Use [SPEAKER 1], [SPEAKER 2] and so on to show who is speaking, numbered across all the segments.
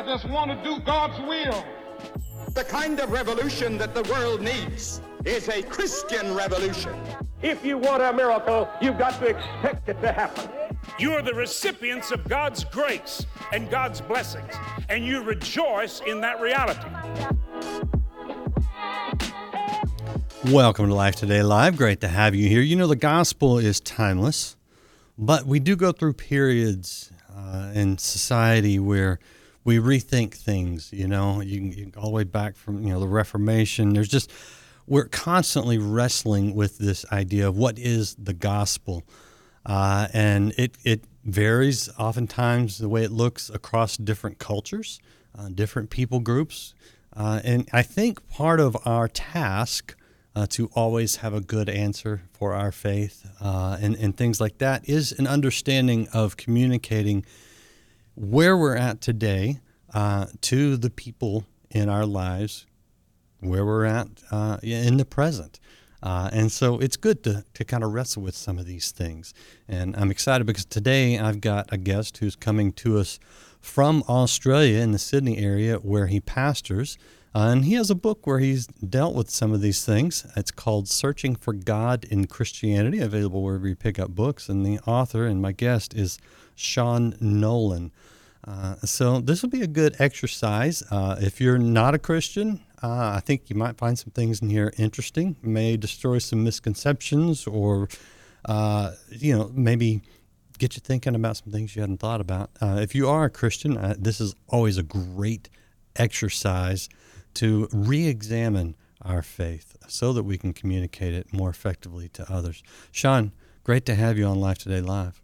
[SPEAKER 1] I just want to do God's will.
[SPEAKER 2] The kind of revolution that the world needs is a Christian revolution.
[SPEAKER 3] If you want a miracle, you've got to expect it to happen.
[SPEAKER 4] You are the recipients of God's grace and God's blessings, and you rejoice in that reality.
[SPEAKER 5] Welcome to Life Today Live. Great to have you here. You know, the gospel is timeless, but we do go through periods uh, in society where we rethink things. You know, you you all the way back from you know the Reformation. There's just we're constantly wrestling with this idea of what is the gospel, uh, and it it varies oftentimes the way it looks across different cultures, uh, different people groups, uh, and I think part of our task uh, to always have a good answer for our faith uh, and, and things like that is an understanding of communicating where we're at today uh, to the people in our lives, where we're at uh, in the present. Uh, and so it's good to, to kind of wrestle with some of these things. And I'm excited because today I've got a guest who's coming to us from Australia in the Sydney area where he pastors. Uh, and he has a book where he's dealt with some of these things. It's called Searching for God in Christianity, available wherever you pick up books. And the author and my guest is Sean Nolan. Uh, so this will be a good exercise. Uh, if you're not a Christian, uh, I think you might find some things in here interesting. May destroy some misconceptions, or uh, you know, maybe get you thinking about some things you hadn't thought about. Uh, if you are a Christian, uh, this is always a great exercise to re-examine our faith so that we can communicate it more effectively to others. Sean, great to have you on Life Today Live.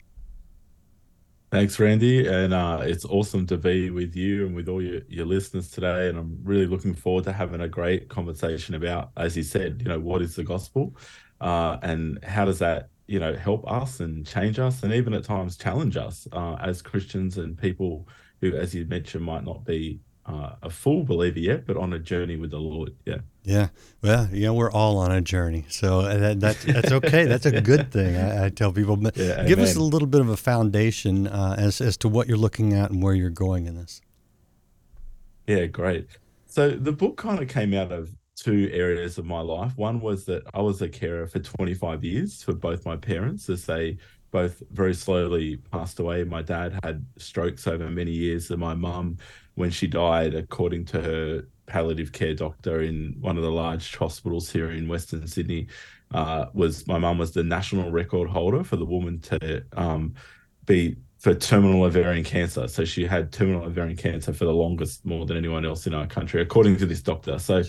[SPEAKER 6] Thanks, Randy. And uh, it's awesome to be with you and with all your, your listeners today. And I'm really looking forward to having a great conversation about, as you said, you know, what is the gospel uh, and how does that, you know, help us and change us and even at times challenge us uh, as Christians and people who, as you mentioned, might not be uh, a full believer yet, but on a journey with the Lord. Yeah.
[SPEAKER 5] Yeah. Well, you know, we're all on a journey. So uh, that, that's, that's okay. that's a good thing. I, I tell people, but yeah, give amen. us a little bit of a foundation uh, as, as to what you're looking at and where you're going in this.
[SPEAKER 6] Yeah, great. So the book kind of came out of two areas of my life. One was that I was a carer for 25 years for both my parents as they both very slowly passed away. My dad had strokes over many years, and my mum when she died, according to her palliative care doctor in one of the large hospitals here in Western Sydney, uh, was my mum was the national record holder for the woman to um, be for terminal ovarian cancer. So she had terminal ovarian cancer for the longest, more than anyone else in our country, according to this doctor. So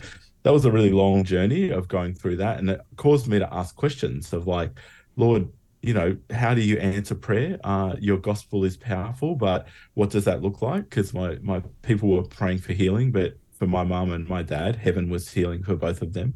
[SPEAKER 6] that was a really long journey of going through that, and it caused me to ask questions of like, Lord, you know, how do you answer prayer? Uh, your gospel is powerful, but what does that look like? Because my, my people were praying for healing, but for my mum and my dad, heaven was healing for both of them.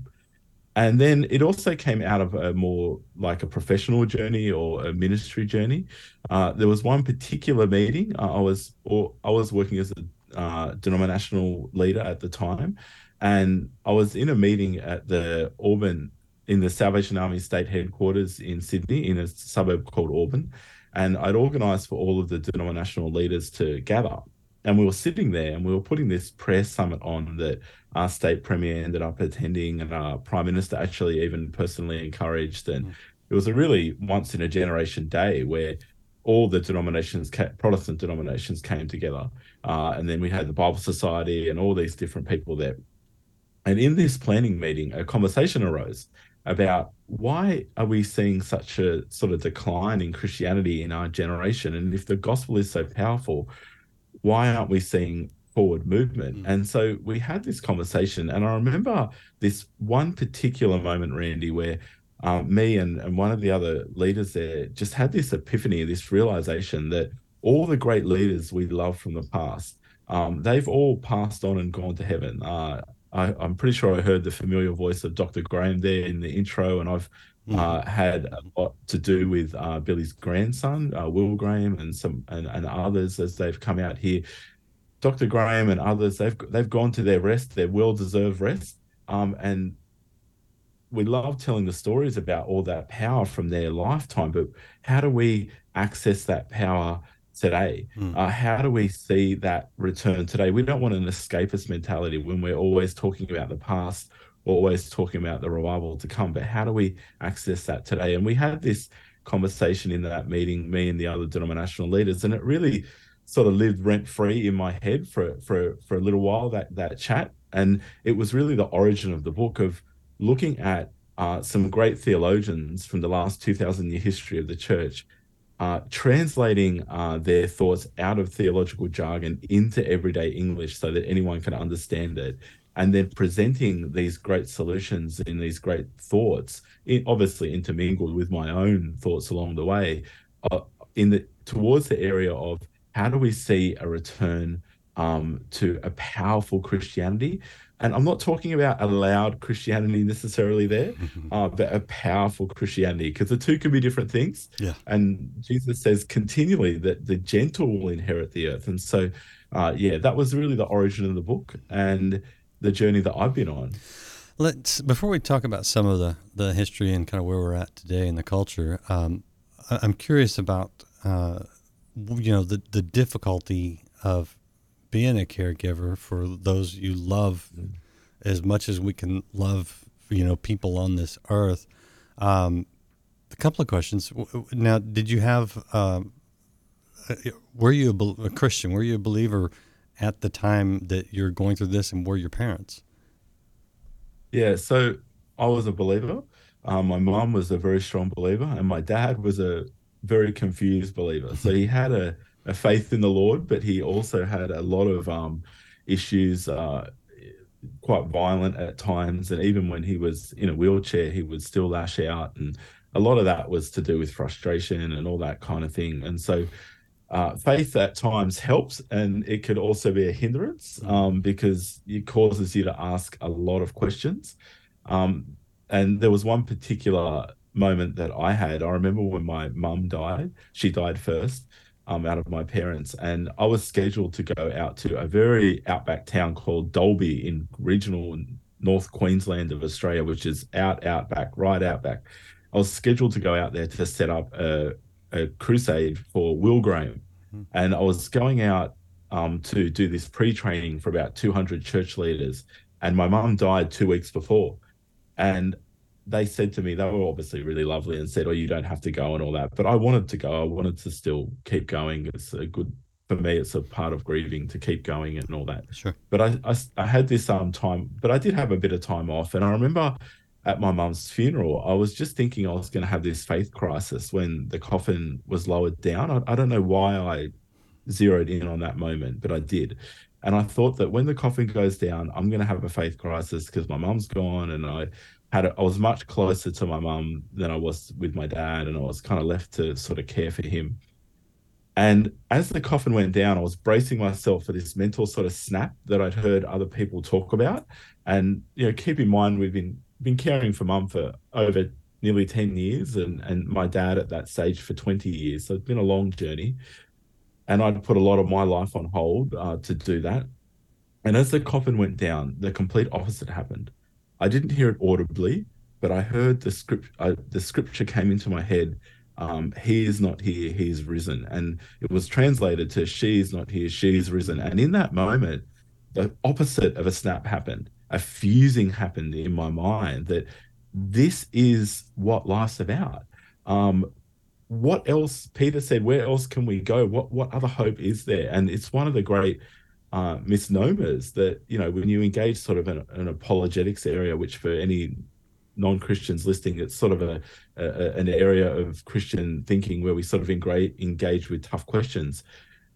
[SPEAKER 6] And then it also came out of a more like a professional journey or a ministry journey. Uh, there was one particular meeting. Uh, I was or I was working as a uh, denominational leader at the time, and I was in a meeting at the Auburn in the Salvation Army state headquarters in Sydney, in a suburb called Auburn. And I'd organised for all of the denominational leaders to gather. And we were sitting there and we were putting this prayer summit on that our state premier ended up attending and our prime minister actually even personally encouraged. And mm. it was a really once in a generation day where all the denominations, Protestant denominations, came together. Uh, and then we had the Bible Society and all these different people there. And in this planning meeting, a conversation arose about why are we seeing such a sort of decline in Christianity in our generation? And if the gospel is so powerful, why aren't we seeing forward movement? Mm. And so we had this conversation, and I remember this one particular moment, Randy, where uh, me and, and one of the other leaders there just had this epiphany, this realization that all the great leaders we love from the past, um, they've all passed on and gone to heaven. Uh, I, am pretty sure I heard the familiar voice of Dr. Graham there in the intro, and I've mm. uh, had a lot to do with uh, Billy's grandson, uh, Will Graham, and some and, and others as they've come out here. Dr. Graham and others, they've they've gone to their rest, their well-deserved rest, um, and we love telling the stories about all that power from their lifetime. But how do we access that power today? Uh, how do we see that return today? We don't want an escapist mentality when we're always talking about the past, or always talking about the revival to come. But how do we access that today? And we had this conversation in that meeting, me and the other denominational leaders, and it really sort of lived rent free in my head for for for a little while. That that chat, and it was really the origin of the book of looking at uh, some great theologians from the last two thousand year history of the church. Uh, translating uh, their thoughts out of theological jargon into everyday English so that anyone can understand it, and then presenting these great solutions in these great thoughts, in, obviously intermingled with my own thoughts along the way, uh, in the towards the area of how do we see a return um, to a powerful Christianity? And I'm not talking about a loud Christianity necessarily there, uh, but a powerful Christianity, because the two can be different things.
[SPEAKER 5] Yeah.
[SPEAKER 6] And Jesus says continually that the gentle will inherit the earth. And so, uh, yeah, that was really the origin of the book and the journey that I've been on.
[SPEAKER 5] Let's before we talk about some of the the history and kind of where we're at today in the culture. Um, I, I'm curious about uh, you know the the difficulty of being a caregiver for those you love as much as we can love you know people on this earth. Um, a couple of questions. Now, did you have um, uh, were you a, a Christian? Were you a believer at the time that you're going through this, and were your parents?
[SPEAKER 6] Yeah, so I was a believer. Um, my mom was a very strong believer, and my dad was a very confused believer. So he had a, a faith in the Lord, but he also had a lot of um, issues, uh, quite violent at times. And even when he was in a wheelchair, he would still lash out. And a lot of that was to do with frustration and all that kind of thing. And so uh, faith at times helps and it could also be a hindrance um, because it causes you to ask a lot of questions. Um, and there was one particular moment that I had. I remember when my mum died, she died first um, out of my parents, and I was scheduled to go out to a very outback town called Dalby in regional North Queensland of Australia, which is out, outback, right outback. I was scheduled to go out there to set up a, a crusade for Will Graham. And I was going out um, to do this pre training for about 200 church leaders. And my mum died two weeks before. And they said to me, they were obviously really lovely and said, Oh, you don't have to go and all that. But I wanted to go. I wanted to still keep going. It's a good, for me, it's a part of grieving to keep going and all that.
[SPEAKER 5] Sure.
[SPEAKER 6] But I, I, I had this um time, but I did have a bit of time off. And I remember at my mum's funeral, I was just thinking I was going to have this faith crisis when the coffin was lowered down. I, I don't know why I zeroed in on that moment, but I did. And I thought that when the coffin goes down, I'm going to have a faith crisis because my mum's gone and I had was much closer to my mum than I was with my dad and I was kind of left to sort of care for him. And as the coffin went down, I was bracing myself for this mental sort of snap that I'd heard other people talk about. And you know, keep in mind we've been been caring for mum for over nearly 10 years and and my dad at that stage for 20 years. So it's been a long journey. And I'd put a lot of my life on hold uh, to do that. And as the coffin went down, the complete opposite happened. I didn't hear it audibly, but I heard the script. Uh, the scripture came into my head. Um, he is not here; he is risen, and it was translated to "She is not here; she is risen." And in that moment, the opposite of a snap happened. A fusing happened in my mind that this is what life's about. Um, what else? Peter said, "Where else can we go? What what other hope is there?" And it's one of the great uh, misnomers that you know when you engage sort of an, an apologetics area, which for any non-Christians listening, it's sort of a, a an area of Christian thinking where we sort of engage engage with tough questions.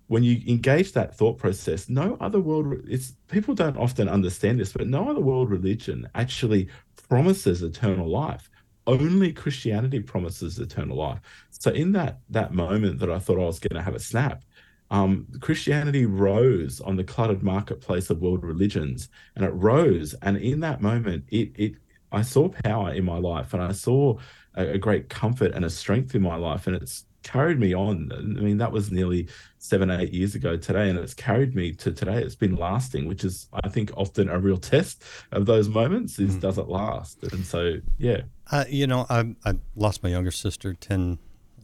[SPEAKER 6] When you engage that thought process, no other world it's people don't often understand this, but no other world religion actually promises eternal life. Only Christianity promises eternal life. So in that that moment that I thought I was going to have a snap, um, Christianity rose on the cluttered marketplace of world religions, and it rose. And in that moment, it it I saw power in my life, and I saw a, a great comfort and a strength in my life, and it's carried me on. I mean, that was nearly seven, eight years ago today, and it's carried me to today. It's been lasting, which is, I think, often a real test of those moments is does it last? And so, yeah.
[SPEAKER 5] Uh, you know, I, I lost my younger sister 10,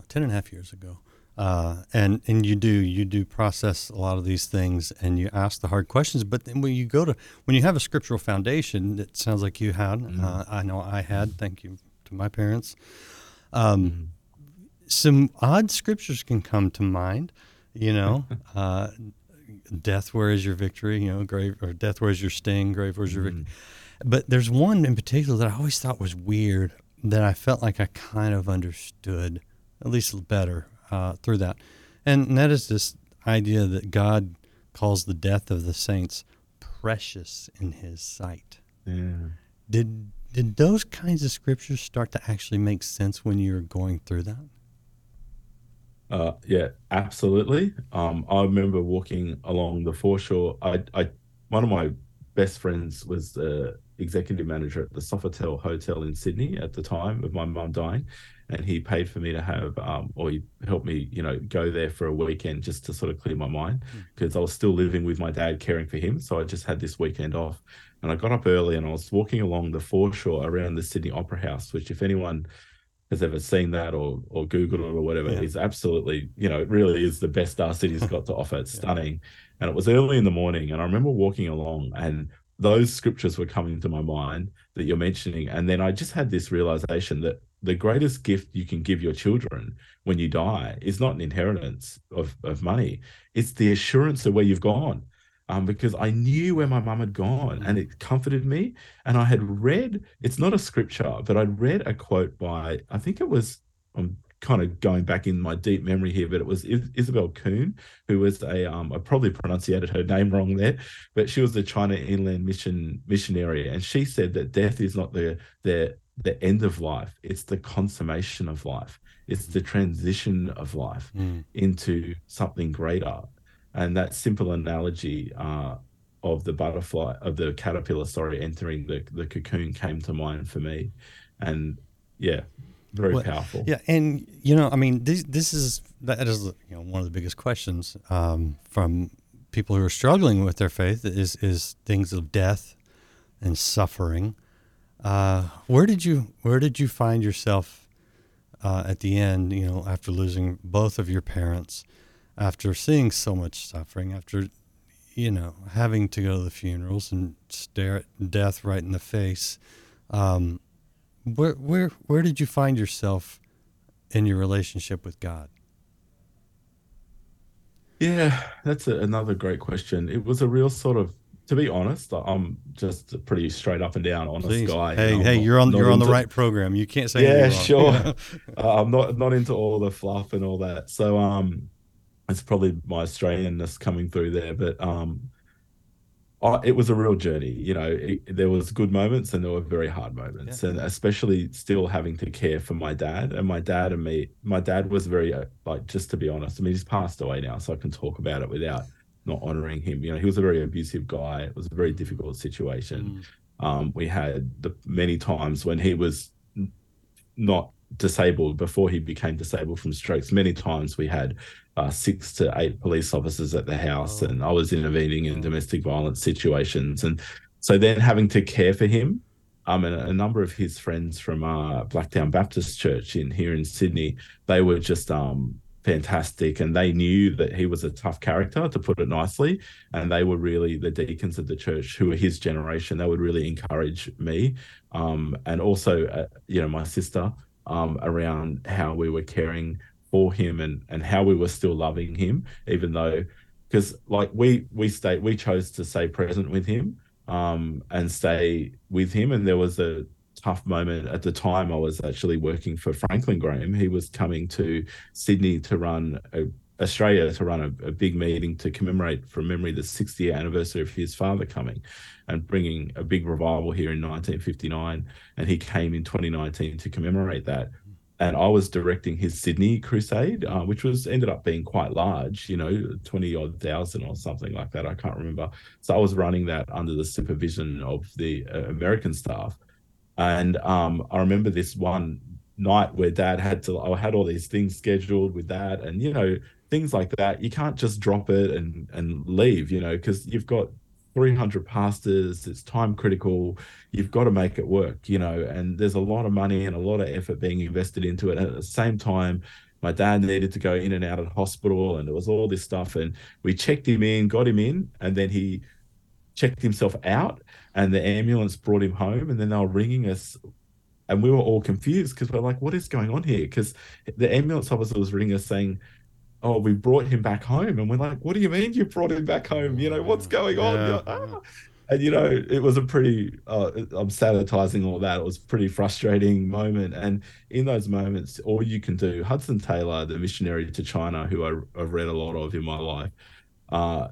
[SPEAKER 5] 10 and a half years ago. Uh, and and you do you do process a lot of these things and you ask the hard questions but then when you go to when you have a scriptural foundation it sounds like you had mm-hmm. uh, i know i had thank you to my parents um, mm-hmm. some odd scriptures can come to mind you know uh, death where is your victory you know grave or death where is your sting grave where's your victory mm-hmm. but there's one in particular that i always thought was weird that i felt like i kind of understood at least better uh, through that. And that is this idea that God calls the death of the saints precious in his sight.
[SPEAKER 6] Yeah.
[SPEAKER 5] Did did those kinds of scriptures start to actually make sense when you were going through that?
[SPEAKER 6] Uh, yeah, absolutely. Um, I remember walking along the foreshore. I, I, one of my best friends was the executive manager at the Sofitel Hotel in Sydney at the time of my mum dying, and he paid for me to have um, or he helped me you know go there for a weekend just to sort of clear my mind because hmm. mm. i was still living with my dad caring for him so i just had this weekend off and i got up early and i was walking along the foreshore around the sydney opera house which if anyone has ever seen that or or googled it or whatever yeah. is absolutely you know it really is the best our city's got to offer it's yeah. stunning and it was early in the morning and i remember walking along and those scriptures were coming to my mind that you're mentioning. And then i just had this realization that the greatest gift you can give your children when you die is not an inheritance of, of money. It's the assurance of where you've gone. Um, because i knew where my mum had gone and it comforted me. And i had read it's not a scripture but i'd read a quote by i think it was i'm kind of going back in my deep memory here but it was isobel kuhn who was a um, i probably pronunciated her name wrong there but she was the china inland mission missionary and she said that death is not the the the end of life it's the consummation of life. It's the transition of life mm. into something greater. And that simple analogy uh, of the butterfly of the caterpillar sorry entering the, the cocoon came to mind for me. And yeah very powerful
[SPEAKER 5] yeah and you know i mean this this is that is you know one of the biggest questions um, from people who are struggling with their faith is is things of death and suffering uh, where did you where did you find yourself uh, at the end? You know, after losing both of your parents, after seeing so much suffering, after you know having to go to the funerals and stare at death right in the face. Um, where where where did you find yourself in your relationship with God?
[SPEAKER 6] Yeah, that's a, another great question. It was a real sort of to be honest, I'm just a pretty straight up and down honest Please. guy.
[SPEAKER 5] Hey, hey, not, you're on you're on the right program. You can't say
[SPEAKER 6] yeah, sure. uh, I'm not not into all the fluff and all that. So um, it's probably my Australianness coming through there, but um, I, it was a real journey. You know, it, there was good moments and there were very hard moments, yeah. and especially still having to care for my dad and my dad and me. My dad was very uh, like just to be honest. I mean, he's passed away now, so I can talk about it without not honoring him. You know, he was a very abusive guy. It was a very difficult situation. Mm. Um, we had the many times when he was not disabled before he became disabled from strokes. Many times we had uh, six to eight police officers at the house, oh. and I was intervening in domestic violence situations. And so then having to care for him. Um, and a number of his friends from uh, Blacktown Baptist Church in here in Sydney, they were just um, fantastic and they knew that he was a tough character to put it nicely and they were really the deacons of the church who were his generation they would really encourage me um, and also uh, you know my sister um, around how we were caring for him and and how we were still loving him even though because like we we stay we chose to stay present with him um, and stay with him and there was a tough moment at the time. I was actually working for Franklin Graham. He was coming to Sydney to run a, Australia to run a, a, big meeting to commemorate from memory the 60th anniversary of his father coming and bringing a big revival here in 1959. And he came in 2019 to commemorate that. And I was directing his Sydney crusade, uh, which was ended up being quite large, you know, 20 odd thousand or something like that. I can't remember. So I was running that under the supervision of the uh, American staff. And um, I remember this one night where dad had to, I had all these things scheduled with that and, you know, things like that. You can't just drop it and, and leave, you know, because you've got 300 pastors, it's time critical. You've got to make it work, you know, and there's a lot of money and a lot of effort being invested into it. And at the same time, my dad needed to go in and out of hospital, and there was all this stuff. And we checked him in, got him in, and then he checked himself out, and the ambulance brought him home. And then they were ringing us, and we were all confused because we're like, "What is going on here?" Because the ambulance officer was ringing us saying, "Oh, we brought him back home," and we're like, "What do you mean you brought him back home? You know what's going on?"
[SPEAKER 5] Yeah.
[SPEAKER 6] Like, "Ah." And you know, it was a pretty. Uh, I'm sanitizing all that. It was a pretty frustrating moment, and in those moments, all you can do. Hudson Taylor, the missionary to China, who I, I've read a lot of in my life, uh,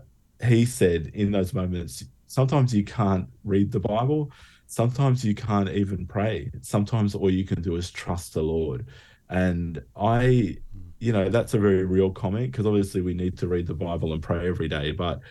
[SPEAKER 6] he said in those moments, sometimes you can't read the Bible, sometimes you can't even pray. Sometimes all you can do is trust the Lord. And I, you know, that's a very real comment because obviously we need to read the Bible and pray every day. But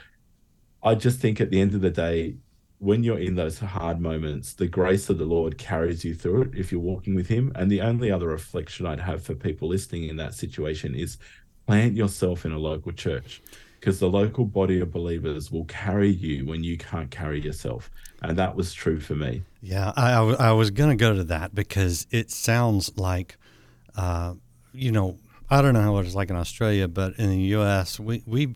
[SPEAKER 6] I just think at the end of the day, when you're in those hard moments, the grace of the Lord carries you through it if you're walking with Him. And the only other reflection I'd have for people listening in that situation is plant yourself in a local church because the local body of believers will carry you when you can't carry yourself. And that was true for me.
[SPEAKER 5] Yeah, I was going to go to that because it sounds like, uh, you know, I don't know what it's like in Australia, but in the U.S., we, we,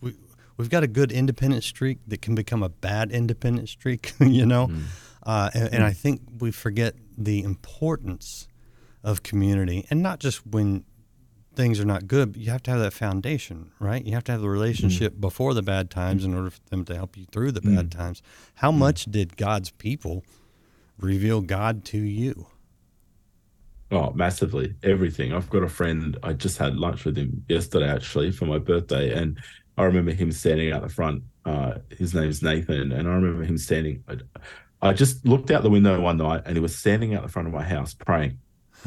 [SPEAKER 5] we, we've got a good independent streak that can become a bad independent streak, you know? Mm. Uh, and, and I think we forget the importance of community and not just when things are not good, but you have to have that foundation, right? You have to have the mm-hmm. relationship before the bad times in order for them to help you through the bad mm. times. How mm. much did God's people reveal God to you?
[SPEAKER 6] Oh, massively. Everything. I've got a friend, I just had lunch with him yesterday actually for my birthday. And I remember him standing out the front. Uh, his name's Nathan. And I remember him standing. I, I just looked out the window one night and he was standing out the front of my house praying.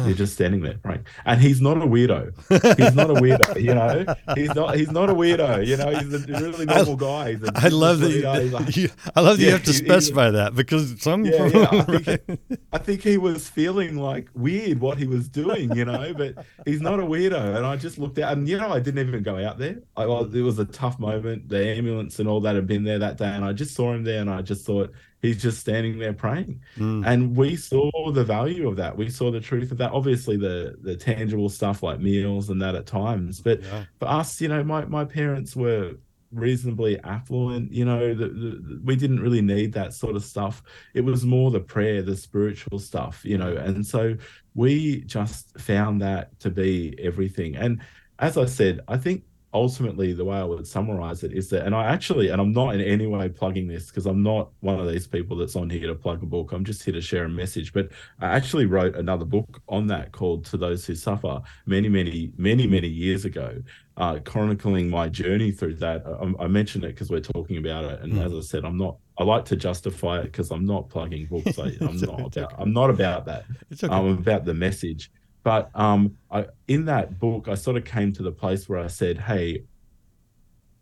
[SPEAKER 6] He's just standing there right? And he's not a weirdo. He's not a weirdo, you know. He's not he's not a weirdo, you know, he's a really normal guy. He's a
[SPEAKER 5] I love that.
[SPEAKER 6] business leader. He's
[SPEAKER 5] You,
[SPEAKER 6] like-
[SPEAKER 5] you- I love that you have to
[SPEAKER 6] he- he-
[SPEAKER 5] specify that because some.
[SPEAKER 6] yeah, yeah. I think, I think he was feeling like weird what he was doing, you know, but he's not a weirdo. And I just looked out, and you know, I didn't even go out there. I, well, it was a tough moment. The ambulance and all that had been there that day, and I just saw him there, and I just thought he's just standing there praying.
[SPEAKER 5] Mm.
[SPEAKER 6] And we saw the value of that. We saw the truth of that. Obviously, the the tangible stuff like meals and that at times, but
[SPEAKER 5] Yeah.
[SPEAKER 6] for us, you know, my my parents were reasonably affluent you know the, the, we didn't really need that sort of stuff it was more the prayer the spiritual stuff you know and so we just found that to be everything and as i said i think ultimately the way i would summarize it is that and i actually and i'm not in any way plugging this because i'm not one of these people that's on here to plug a book i'm just here to share a message but i actually wrote another book on that called to those who suffer many many many many years ago uh, chronicling my journey through that. I, I mentioned it because we're talking about it, and
[SPEAKER 5] Mm.
[SPEAKER 6] as I said, I'm not. I like to justify it because I'm not plugging books. I, I'm
[SPEAKER 5] It's
[SPEAKER 6] not.
[SPEAKER 5] okay.
[SPEAKER 6] I'm not about that.
[SPEAKER 5] It's okay.
[SPEAKER 6] I'm about the message. But um, I, in that book, I sort of came to the place where I said, "Hey,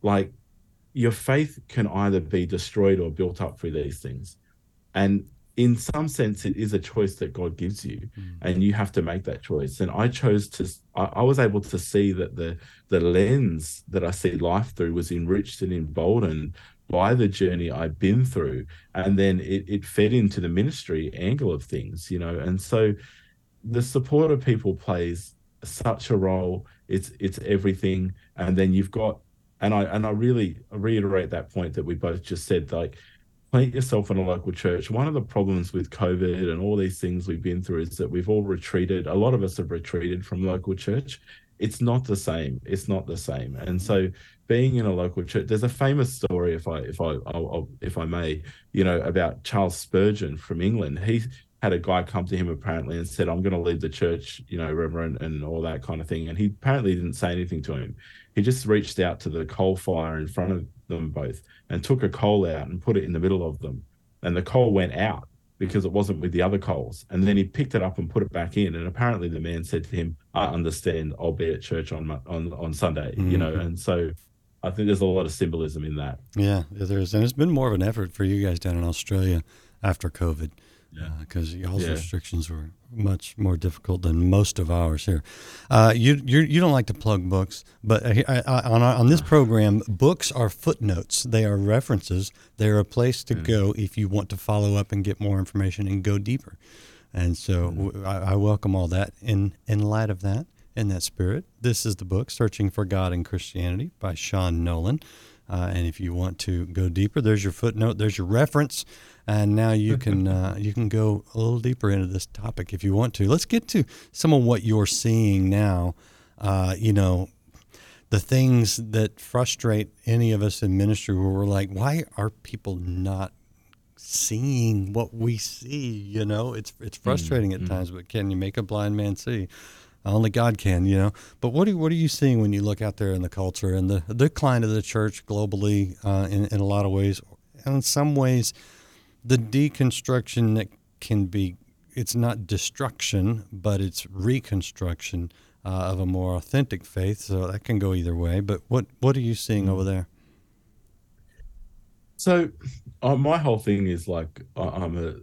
[SPEAKER 6] like, your faith can either be destroyed or built up through these things, and in some sense, it is a choice that God gives you, and you have to make that choice. And I chose to. I, I was able to see that the the lens that I see life through was enriched and emboldened by the journey I've been through, and then it, it fed into the ministry angle of things, you know. And so, the support of people plays such a role. It's it's everything, and then you've got, and I and I really reiterate that point that we both just said, like plant yourself in a local church. One of the problems with COVID and all these things we've been through is that we've all retreated. A lot of us have retreated from local church. It's not the same. It's not the same. And so, being in a local church, there's a famous story, if I if I I'll, I'll, if I may, you know, about Charles Spurgeon from England. He had a guy come to him apparently and said, "I'm going to leave the church, you know, Reverend, and all that kind of thing." And he apparently didn't say anything to him. He just reached out to the coal fire in front of them both and took a coal out and put it in the middle of them. And the coal went out because it wasn't with the other coals. And then he picked it up and put it back in. And apparently the man said to him, I understand, I'll be at church on on, on Sunday, you know. Mm-hmm. And so I think there's a lot of symbolism in that.
[SPEAKER 5] Yeah, there is, and it's been more of an effort for you guys down in Australia after COVID, because y'all's
[SPEAKER 6] Yeah.
[SPEAKER 5] restrictions were much more difficult than most of ours here. Uh, you you you don't like to plug books, but uh, I, I, on our, on this program, books are footnotes. They are references. They're a place to go if you want to follow up and get more information and go deeper. And so w I I I welcome all that. In in light of that, in that spirit. This is the book, Searching for God in Christianity by Sean Nolan. Uh, and if you want to go deeper, there's your footnote, there's your reference, and now you can uh, you can go a little deeper into this topic if you want to. Let's get to some of what you're seeing now. Uh, you know, the things that frustrate any of us in ministry, where we're like, why are people not seeing what we see? You know, it's it's frustrating mm-hmm. at times, but can you make a blind man see? Only God can, you know. But what are what are you seeing when you look out there in the culture and the, the decline of the church globally uh, in in a lot of ways, and in some ways, the deconstruction that can be it's not destruction, but it's reconstruction uh, of a more authentic faith. So that can go either way. But what what are you seeing over there?
[SPEAKER 6] So, uh, my whole thing is like I'm a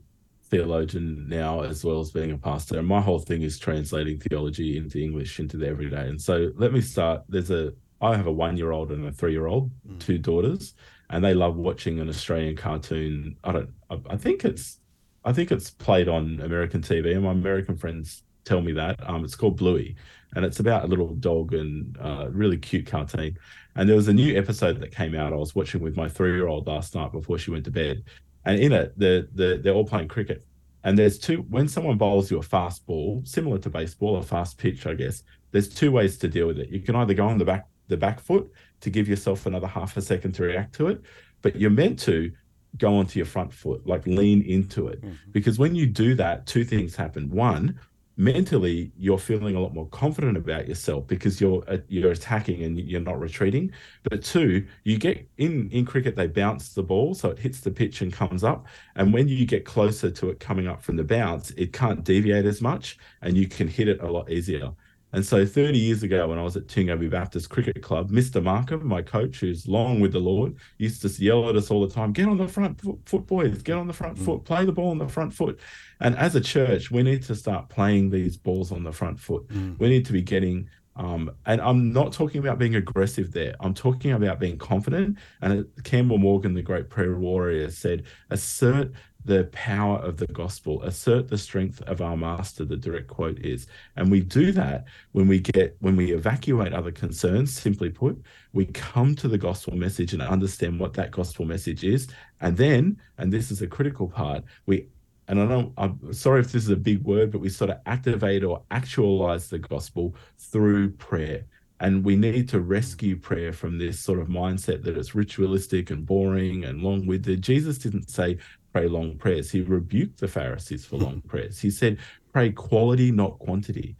[SPEAKER 6] theologian now as well as being a pastor, and my whole thing is translating theology into English into the everyday. And so, let me start. There's a I have a one year old and a three year old, mm. two daughters, and they love watching an Australian cartoon. I don't. I, I think it's I think it's played on American TV, and my American friends tell me that. Um, it's called Bluey, and it's about a little dog and uh, really cute cartoon. And there was a new episode that came out. I was watching with my three year old last night before she went to bed, and in it, the the they're all playing cricket. And there's two when someone bowls you a fast ball, similar to baseball, a fast pitch, I guess. There's two ways to deal with it. You can either go on the back the back foot to give yourself another half a second to react to it, but you're meant to go onto your front foot, like lean into it. Mm-hmm. Because when you do that, two things happen. One, mentally you're feeling a lot more confident about yourself because you're uh, you're attacking and you're not retreating. But two you get in in cricket they bounce the ball so it hits the pitch and comes up. And when you get closer to it coming up from the bounce it can't deviate as much and you can hit it a lot easier and so 30 years ago, when I was at Toongabbie Baptist Cricket Club, Mr. Markham, my coach, who's long with the Lord, used to yell at us all the time, get on the front foot, boys, get on the front mm. foot, play the ball on the front foot. And as a church, we need to start playing these balls on the front foot. Mm. We need to be getting um, and I'm not talking about being aggressive there. I'm talking about being confident. And Campbell Morgan, the great prayer warrior, said, assert the power of the gospel, assert the strength of our master, the direct quote is. And we do that when we get, when we evacuate other concerns, simply put, we come to the gospel message and understand what that gospel message is. And then, and this is a critical part, we and I don't, I'm sorry if this is a big word, but we sort of activate or actualize the gospel through prayer. And we need to rescue prayer from this sort of mindset that it's ritualistic and boring and long winded. Jesus didn't say, pray long prayers. He rebuked the Pharisees for long prayers. He said, pray quality, not quantity.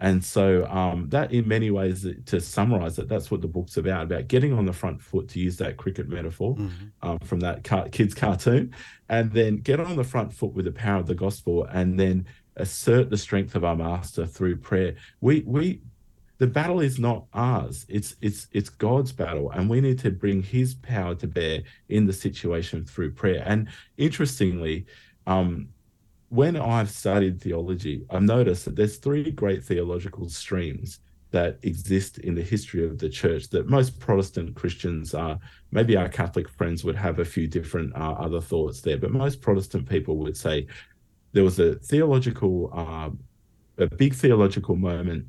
[SPEAKER 6] And so um, that, in many ways, to summarize it, that's what the book's about, about getting on the front foot, to use that cricket metaphor mm-hmm. um, from that car- kid's cartoon, and then get on the front foot with the power of the gospel, and then assert the strength of our master through prayer. We, we, the battle is not ours. It's it's it's god's battle and we need to bring his power to bear in the situation through prayer. And interestingly um, when i've studied theology i've noticed that there's three great theological streams that exist in the history of the church that most protestant christians are maybe our catholic friends would have a few different uh, other thoughts there but most protestant people would say there was a theological uh, a big theological moment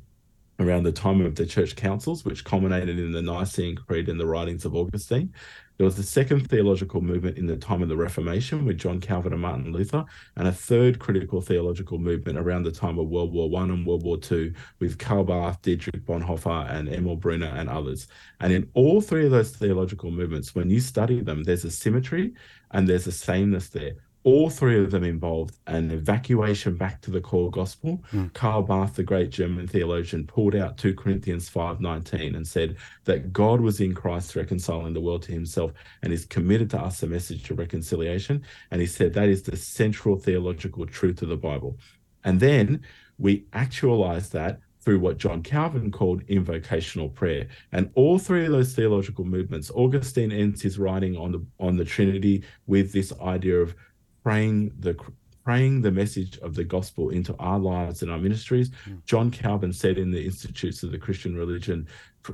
[SPEAKER 6] around the time of the church councils, which culminated in the Nicene Creed and the writings of Augustine. There was the second theological movement in the time of the Reformation with John Calvin and Martin Luther, and a third critical theological movement around the time of World War One and World War Two with Karl Barth, Dietrich Bonhoeffer, and Emil Brunner and others. And in all three of those theological movements, when you study them, there's a symmetry and there's a sameness there all three of them involved an evacuation back to the core gospel. Mm. Karl Barth, the great German theologian, pulled out 2 Corinthians 5:19 and said that God was in Christ reconciling the world to himself and is committed to us a message of reconciliation. And he said that is the central theological truth of the Bible. And then we actualize that through what John Calvin called invocational prayer. And all three of those theological movements, Augustine ends his writing on the on the Trinity with this idea of praying the praying the message of the gospel into our lives and our ministries. Mm. John Calvin said in the Institutes of the Christian Religion,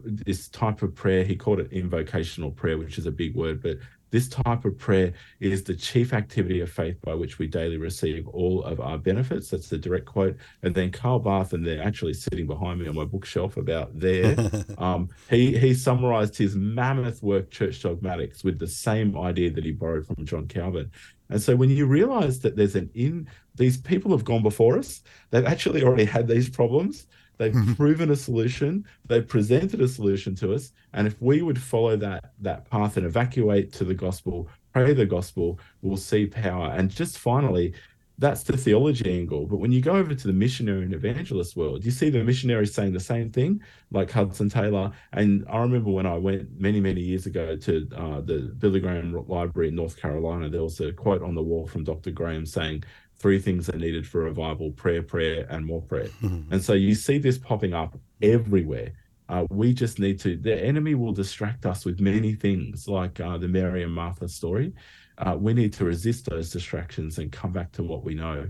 [SPEAKER 6] this type of prayer, he called it invocational prayer, which is a big word, but This type of prayer is the chief activity of faith by which we daily receive all of our benefits. That's the direct quote. And then Karl Barth, and they're actually sitting behind me on my bookshelf about there. um, he he summarized his mammoth work, Church Dogmatics, with the same idea that he borrowed from John Calvin. And so when you realize that there's an in these people have gone before us, they've actually already had these problems. They've proven a solution. They've presented a solution to us. And if we would follow that that path and evacuate to the gospel, pray the gospel, we'll see power. And just finally, that's the theology angle. But when you go over to the missionary and evangelist world, you see the missionaries saying the same thing, like Hudson Taylor. And I remember when I went many, many years ago to uh, the Billy Graham Library in North Carolina, there was a quote on the wall from Dr. Graham saying, Three things are needed for revival prayer, prayer, and more prayer. and so you see this popping up everywhere. Uh, we just need to, the enemy will distract us with many things, like uh, the Mary and Martha story uh, we need to resist those distractions and come back to what we know,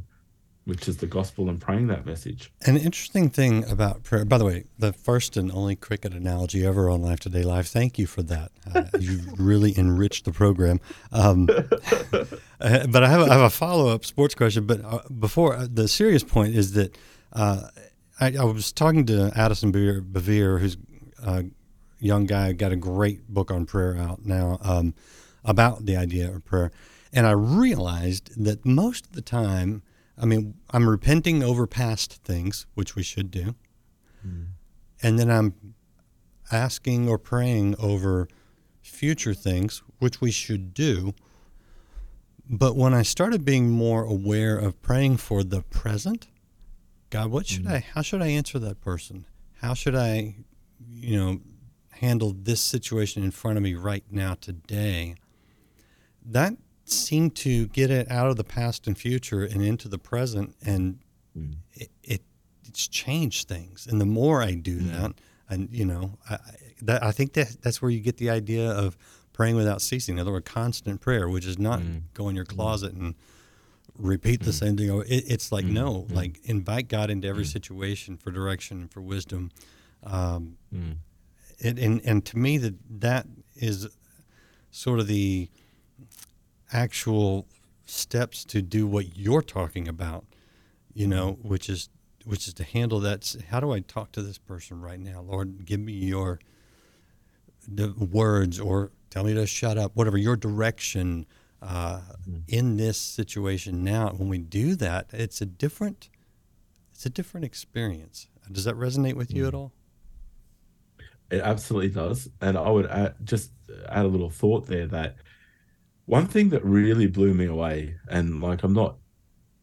[SPEAKER 6] which is the gospel and praying that message.
[SPEAKER 5] An interesting thing about prayer, by the way, the first and only cricket analogy ever on Life Today Live. Thank you for that. Uh, you've really enriched the program. Um, uh, but I have, I have a follow up sports question. But uh, before uh, the serious point is that uh, I, I, was talking to Addison Bevere, Bevere who's a young guy, got a great book on prayer out now um, about the idea of prayer. And I realized that most of the time, I mean, I'm repenting over past things, which we should do. Mm. And then I'm asking or praying over future things, which we should do. But when I started being more aware of praying for the present, God, what should mm. I, how should I answer that person? How should I, you know, handle this situation in front of me right now today? That seemed to get it out of the past and future and into the present, and mm. it, it, it's changed things. And the more I do mm. that, and you know, I, that I think that that's where you get the idea of praying without ceasing. In other words, constant prayer, which is not mm. go in your mm. closet and repeat the mm. same thing. It, it's like no, like invite God into every situation for direction and for wisdom. Um, and, and and to me that that is sort of the actual steps to do what you're talking about, you know, which is which is to handle that. How do I talk to this person right now, Lord? Give me your the words, or tell me to shut up. Whatever your direction uh, mm-hmm. in this situation now. When we do that, it's a different it's a different experience. Does that resonate with you mm-hmm. at all?
[SPEAKER 6] It absolutely does, and I would add, just add a little thought there that one thing that really blew me away, and like I'm not,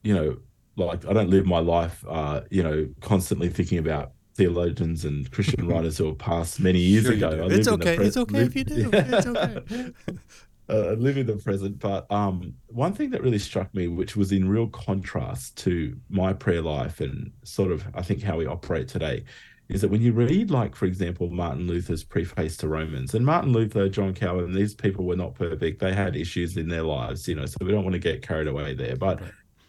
[SPEAKER 6] you know, like I don't live my life, uh, you know, constantly thinking about theologians and Christian writers who have passed many years sure ago.
[SPEAKER 5] It's okay. Pre- it's okay live, if you do. It's okay.
[SPEAKER 6] uh, live in the present. But um, one thing that really struck me, which was in real contrast to my prayer life and sort of, I think, how we operate today, is that when you read, like, for example, Martin Luther's preface to Romans, and Martin Luther, John Calvin, these people were not perfect. They had issues in their lives, you know, so we don't want to get carried away there. But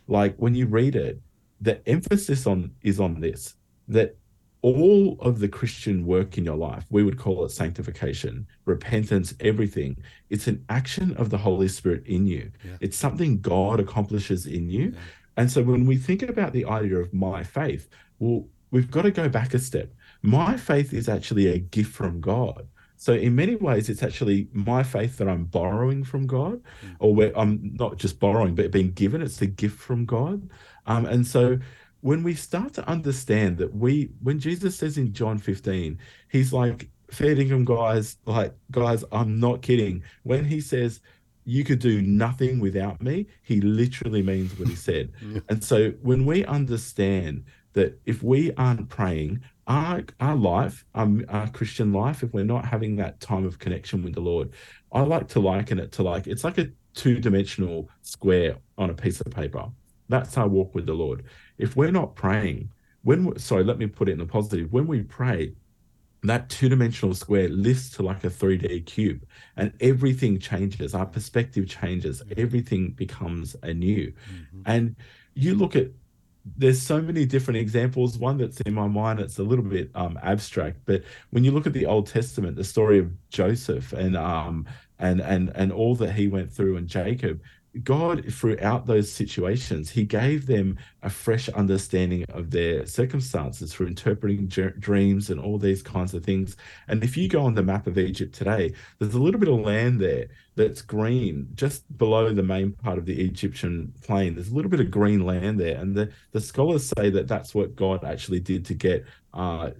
[SPEAKER 6] like when you read it, the emphasis on is on this that all of the Christian work in your life, we would call it sanctification, repentance, everything. It's an action of the Holy Spirit in you. Yeah. It's something God accomplishes in you. Yeah. And so when we think about the idea of my faith, well, we've got to go back a step. My faith is actually a gift from God. So in many ways, it's actually my faith that I'm borrowing from God, mm. or where I'm not just borrowing, but being given. It's a gift from God. Um, and so when we start to understand that we, when Jesus says in John 15, he's like, fair dinkum guys, like, guys, I'm not kidding. When he says, you could do nothing without me, he literally means what he said. yeah. And so when we understand that if we aren't praying, our, our life, um, our Christian life, if we're not having that time of connection with the Lord, I like to liken it to like it's like a two dimensional square on a piece of paper. That's our walk with the Lord. If we're not praying, when sorry, let me put it in the positive. When we pray, that two dimensional square lifts to like a 3D cube and everything changes. Our perspective changes. Everything becomes anew. Mm-hmm. And you look at there's so many different examples. One that's in my mind, it's a little bit um, abstract, but when you look at the Old Testament, the story of Joseph and um, and and and all that he went through and Jacob, God, throughout those situations, He gave them a fresh understanding of their circumstances for interpreting dreams and all these kinds of things. And if you go on the map of Egypt today, there's a little bit of land there that's green just below the main part of the Egyptian plain. There's a little bit of green land there. And the, the scholars say that that's what God actually did to get uh,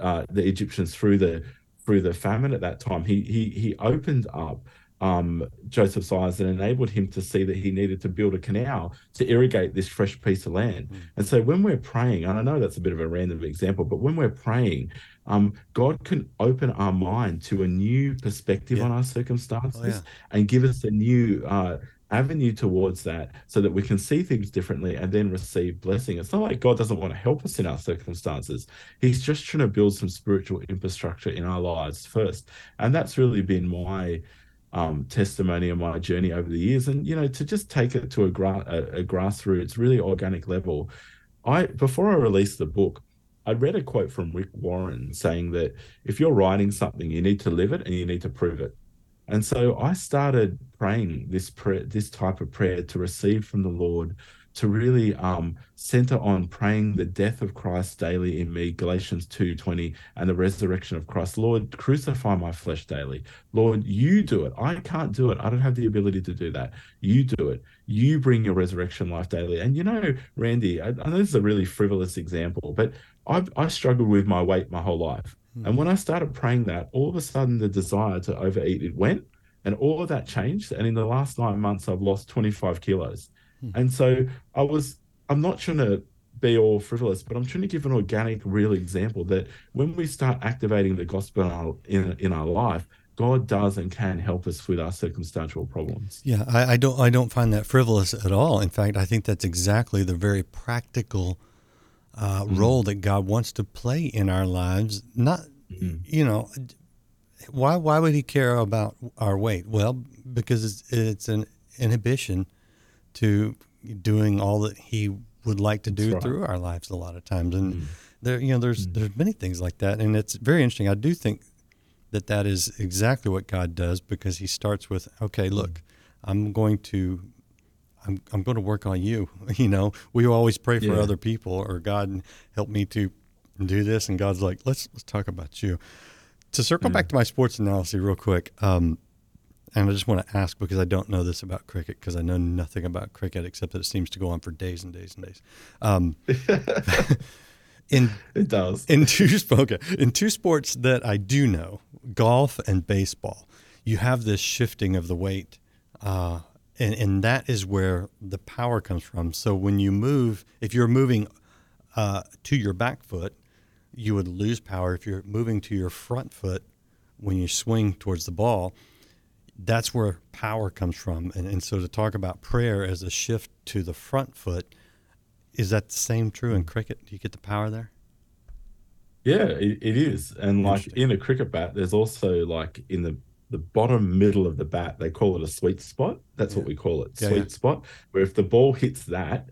[SPEAKER 6] uh, the Egyptians through the through the famine at that time. He he he opened up um, Joseph's eyes and enabled him to see that he needed to build a canal to irrigate this fresh piece of land. Mm. And so when we're praying, and I know that's a bit of a random example, but when we're praying, um, God can open our mind to a new perspective yeah. on our circumstances oh, yeah. and give us a new uh, avenue towards that so that we can see things differently and then receive blessing. It's not like God doesn't want to help us in our circumstances. He's just trying to build some spiritual infrastructure in our lives first. And that's really been my um, testimony of my journey over the years, and you know, to just take it to a, gra- a, a grassroots, really organic level. I before I released the book, I read a quote from Rick Warren saying that if you're writing something, you need to live it and you need to prove it. And so I started praying this prayer, this type of prayer to receive from the Lord to really um, center on praying the death of Christ daily in me, Galatians 2:20, and the resurrection of Christ. Lord, crucify my flesh daily. Lord, you do it. I can't do it. I don't have the ability to do that. You do it. You bring your resurrection life daily. And you know, Randy, I, I know this is a really frivolous example, but I've, I struggled with my weight my whole life. Hmm. And when I started praying that, all of a sudden the desire to overeat it went, and all of that changed. And in the last nine months, I've lost 25 kilos. Hmm. And so I was, I'm not trying to be all frivolous, but I'm trying to give an organic, real example that when we start activating the gospel in our, in, in our life, God does and can help us with our circumstantial problems.
[SPEAKER 5] Yeah, I, I, don't I don't find that frivolous at all. In fact, I think that's exactly the very practical uh, mm role that God wants to play in our lives. Not, mm you know, why why would He care about our weight? Well, because it's, it's an inhibition to doing all that he would like to do right. through our lives a lot of times and mm. there you know there's mm. there's many things like that and it's very interesting i do think that that is exactly what god does because he starts with okay look mm. i'm going to I'm, I'm going to work on you you know we always pray for yeah. other people or god help me to do this and god's like let's let's talk about you to circle back to my sports analysis real quick um, and I just want to ask because I don't know this about cricket because I know nothing about cricket except that it seems to go on for days and days and days. Um,
[SPEAKER 6] in it does
[SPEAKER 5] in two okay, in two sports that I do know, golf and baseball, you have this shifting of the weight, uh, and and that is where the power comes from. So when you move, if you're moving uh, to your back foot, you would lose power. If you're moving to your front foot, when you swing towards the ball that's where power comes from. And, and so to talk about prayer as a shift to the front foot, is that the same true in cricket? Do you get the power there?
[SPEAKER 6] Yeah, it, it is. And like in a cricket bat, there's also like in the the bottom middle of the bat, they call it a sweet spot. That's yeah. what we call it, yeah, sweet yeah. spot. Where if the ball hits that,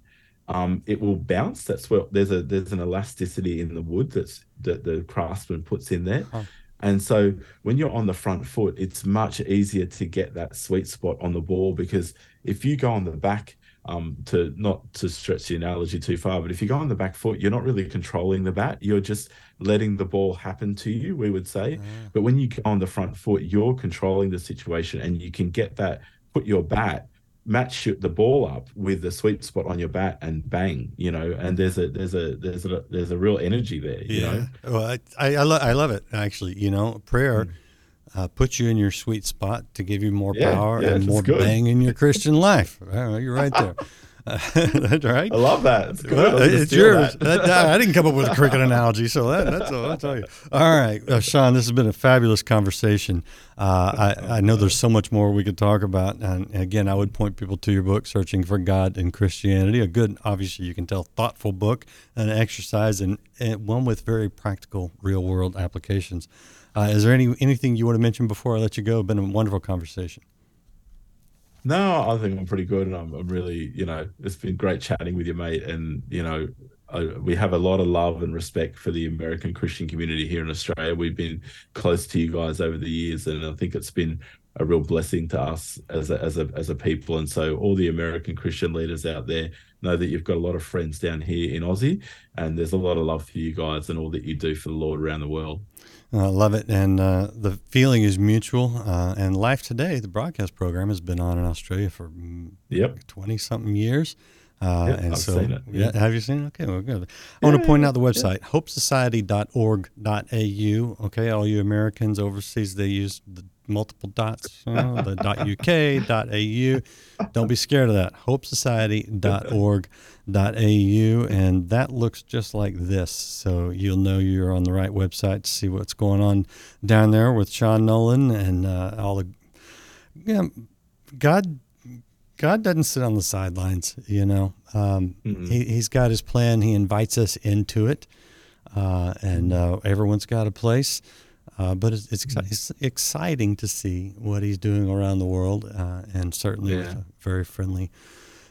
[SPEAKER 6] um, it will bounce. That's where there's a there's an elasticity in the wood that's that the craftsman puts in there. Huh. And so when you're on the front foot, it's much easier to get that sweet spot on the ball because if you go on the back, um, to not to stretch the analogy too far, but if you go on the back foot, you're not really controlling the bat. You're just letting the ball happen to you, we would say. Ah. But when you go on the front foot, you're controlling the situation and you can get that, put your bat match the ball up with the sweet spot on your bat and bang you know and there's a there's a there's a there's a real energy there you yeah. know
[SPEAKER 5] well i I, I, lo- I love it actually you know prayer mm. uh, puts you in your sweet spot to give you more yeah, power yeah, and more good. bang in your christian life you're right there that's right.
[SPEAKER 6] I love that. It's, well,
[SPEAKER 5] it's yours. That. That, I didn't come up with a cricket analogy, so that, that's all I'll tell you. All right, uh, Sean, this has been a fabulous conversation. Uh, I, I know there's so much more we could talk about. And again, I would point people to your book, Searching for God in Christianity. A good, obviously, you can tell, thoughtful book, an exercise, and, and one with very practical, real world applications. Uh, is there any anything you want to mention before I let you go? It's been a wonderful conversation.
[SPEAKER 6] No, I think I'm pretty good, and I'm, I'm really, you know, it's been great chatting with you, mate. And you know, I, we have a lot of love and respect for the American Christian community here in Australia. We've been close to you guys over the years, and I think it's been a real blessing to us as a, as a as a people. And so all the American Christian leaders out there know that you've got a lot of friends down here in Aussie, and there's a lot of love for you guys and all that you do for the Lord around the world.
[SPEAKER 5] I love it, and uh, the feeling is mutual. Uh, and Life Today, the broadcast program, has been on in Australia for mm,
[SPEAKER 6] Yep.
[SPEAKER 5] twenty something years. Uh,
[SPEAKER 6] Yep,
[SPEAKER 5] and
[SPEAKER 6] I've
[SPEAKER 5] so,
[SPEAKER 6] seen it,
[SPEAKER 5] yeah.
[SPEAKER 6] yeah.
[SPEAKER 5] have you seen it? Okay, well, good. I want to point out the website, hopesociety.org.au. Okay, all you Americans overseas, they use the multiple dots, uh, the .uk, .au. Don't be scared of that. hopesociety.org.au, and that looks just like this. So you'll know you're on the right website to see what's going on down there with Sean Nolan and uh, all the. Yeah, God God doesn't sit on the sidelines, you know. Um, he, he's got his plan. He invites us into it, uh, and uh, everyone's got a place. Uh, but it's, it's, exci- it's exciting to see what he's doing around the world, uh, and certainly with a very friendly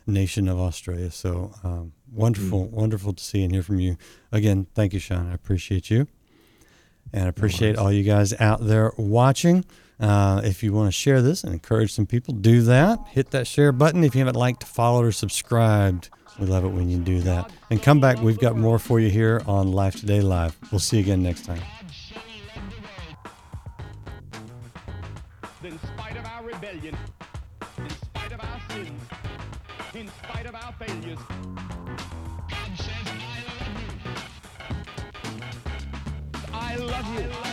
[SPEAKER 5] nation of Australia. So um, wonderful, wonderful to see and hear from you again. Thank you, Sean. I appreciate you, and I appreciate all you guys out there watching. Uh, if you want to share this and encourage some people, do that. Hit that share button. If you haven't liked, followed, or subscribed, we love it when you do that. And come back. We've got more for you here on Life Today Live. We'll see you again next time.
[SPEAKER 1] Rebellion, in spite of our sins, in spite of our failures, God says, I love you. I love you.